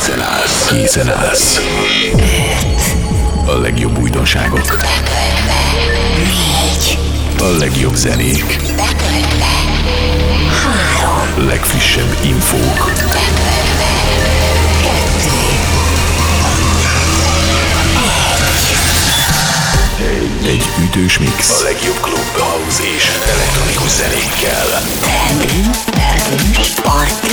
Készen állsz. Készen állsz. A legjobb újdonságok. Beköltve. A legjobb zenék. Három. Legfrissebb infók. Egy. Ütős mix. A legjobb klub, house és elektronikus zenékkel. Party,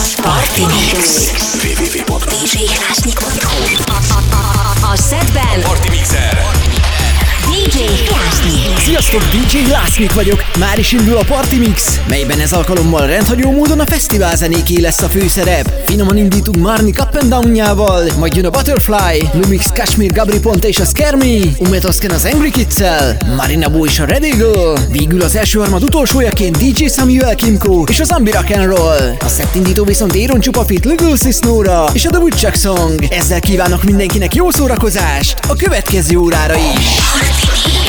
Www.djhlásnyik.hu A, a szedben Party Mixer. Party Mixer. Sziasztok, DJ Glassnik vagyok. Már is indul a Party Mix, melyben ez alkalommal rendhagyó módon a fesztivál zenéké lesz a főszerep. Finoman indítunk Marni Up and Down-jával, majd jön a Butterfly, Lumix Kashmir Gabri Ponte és a Skermi, Umetosken az Angry kids Marina Bó és a Red Eagle, végül az első harmad utolsójaként DJ Samuel Kimko és az Ambi Rock'n'Roll. A szett indító viszont Éron Csupafit, Little Sisnóra és a The Woodchuck Song. Ezzel kívánok mindenkinek jó szórakozást a következő órára is. Przeszło.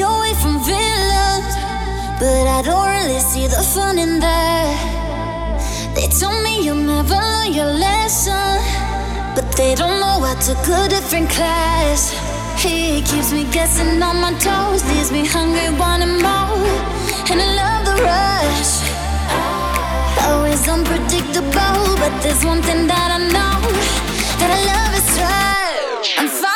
Away from villains, But I don't really see the fun in that. They told me you'll never learn your lesson, but they don't know I took a different class. He keeps me guessing on my toes, leaves me hungry, wanting more, and I love the rush. Always unpredictable, but there's one thing that I know that I love is right. I'm fine.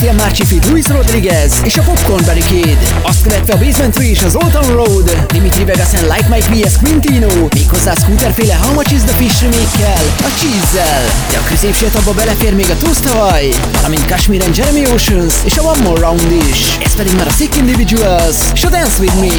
Christian Marci fit Luis Rodriguez és a Popcorn Barricade. Azt követte a Basement 3 és az Old Town Road, Dimitri Vegas and Like Mike V.S. Quintino, méghozzá Scooterféle How Much Is The Fish remake a Cheese-zel. De a középső abba belefér még a Toast Hawaii, valamint Kashmir and Jeremy Oceans és a One More Round is. Ez pedig már a Sick Individuals és a Dance With Me.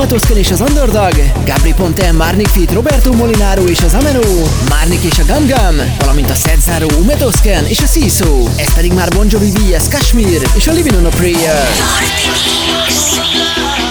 Matoszken és az Underdog, Gabri Ponte, Márnik Fit, Roberto Molinaro és az Ameno, Márnik és a Gum valamint a Szedzáró, Matoszken és a Siso. Ez pedig már Bon Jovi vs. Kashmir és a Living on a Prayer. Norte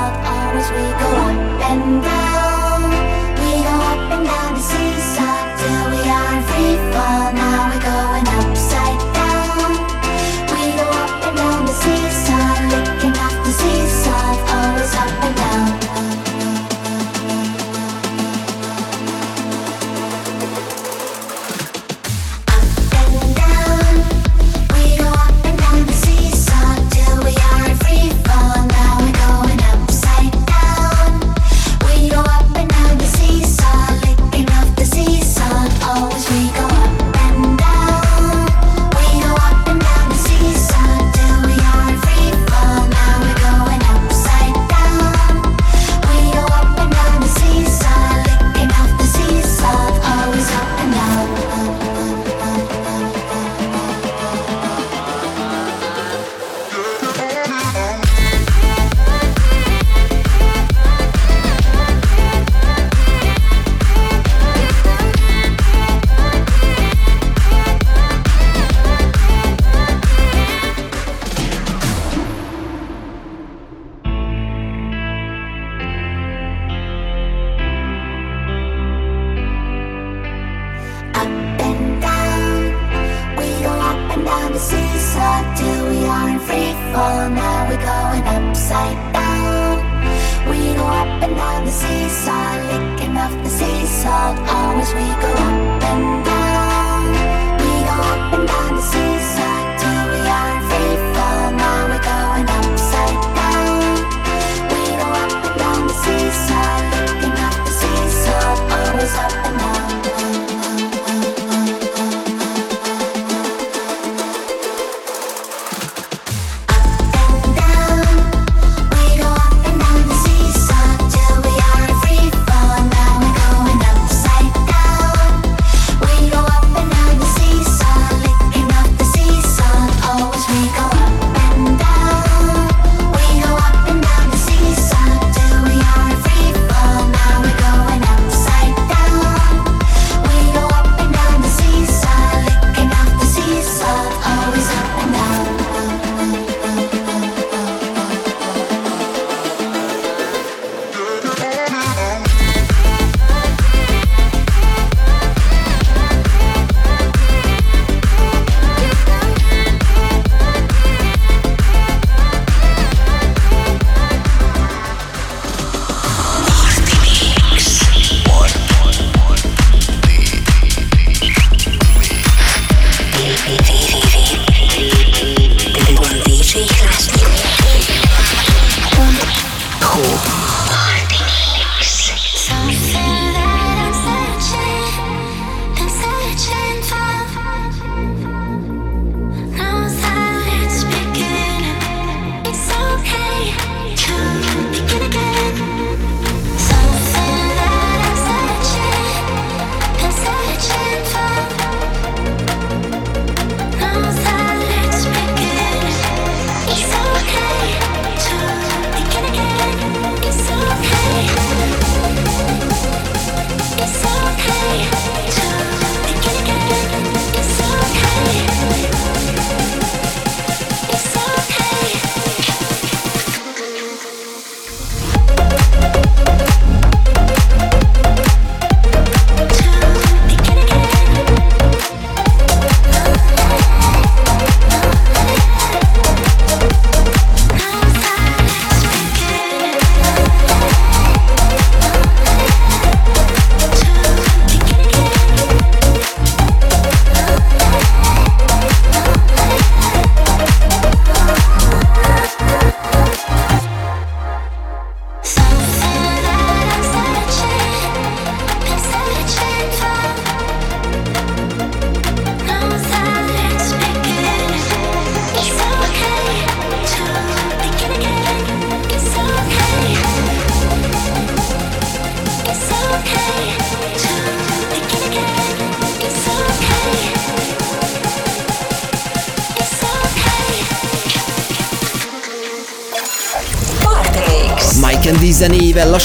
dark hours we go up and down.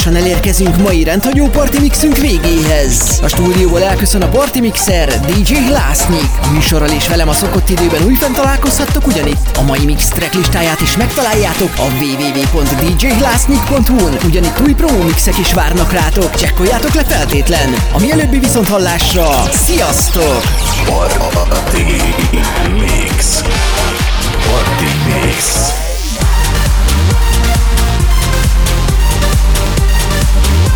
Lassan elérkezünk mai rendhagyó Party Mixünk végéhez. A stúdióból elköszön a Party Mixer, DJ Lásznyik. A műsorral és velem a szokott időben újfent találkozhattok ugyanitt. A mai mix track listáját is megtaláljátok a www.djlásznyik.hu-n. Ugyanitt új promo mixek is várnak rátok, csekkoljátok le feltétlen. A mielőbbi viszont hallásra, sziasztok! Party Mix. Party Mix.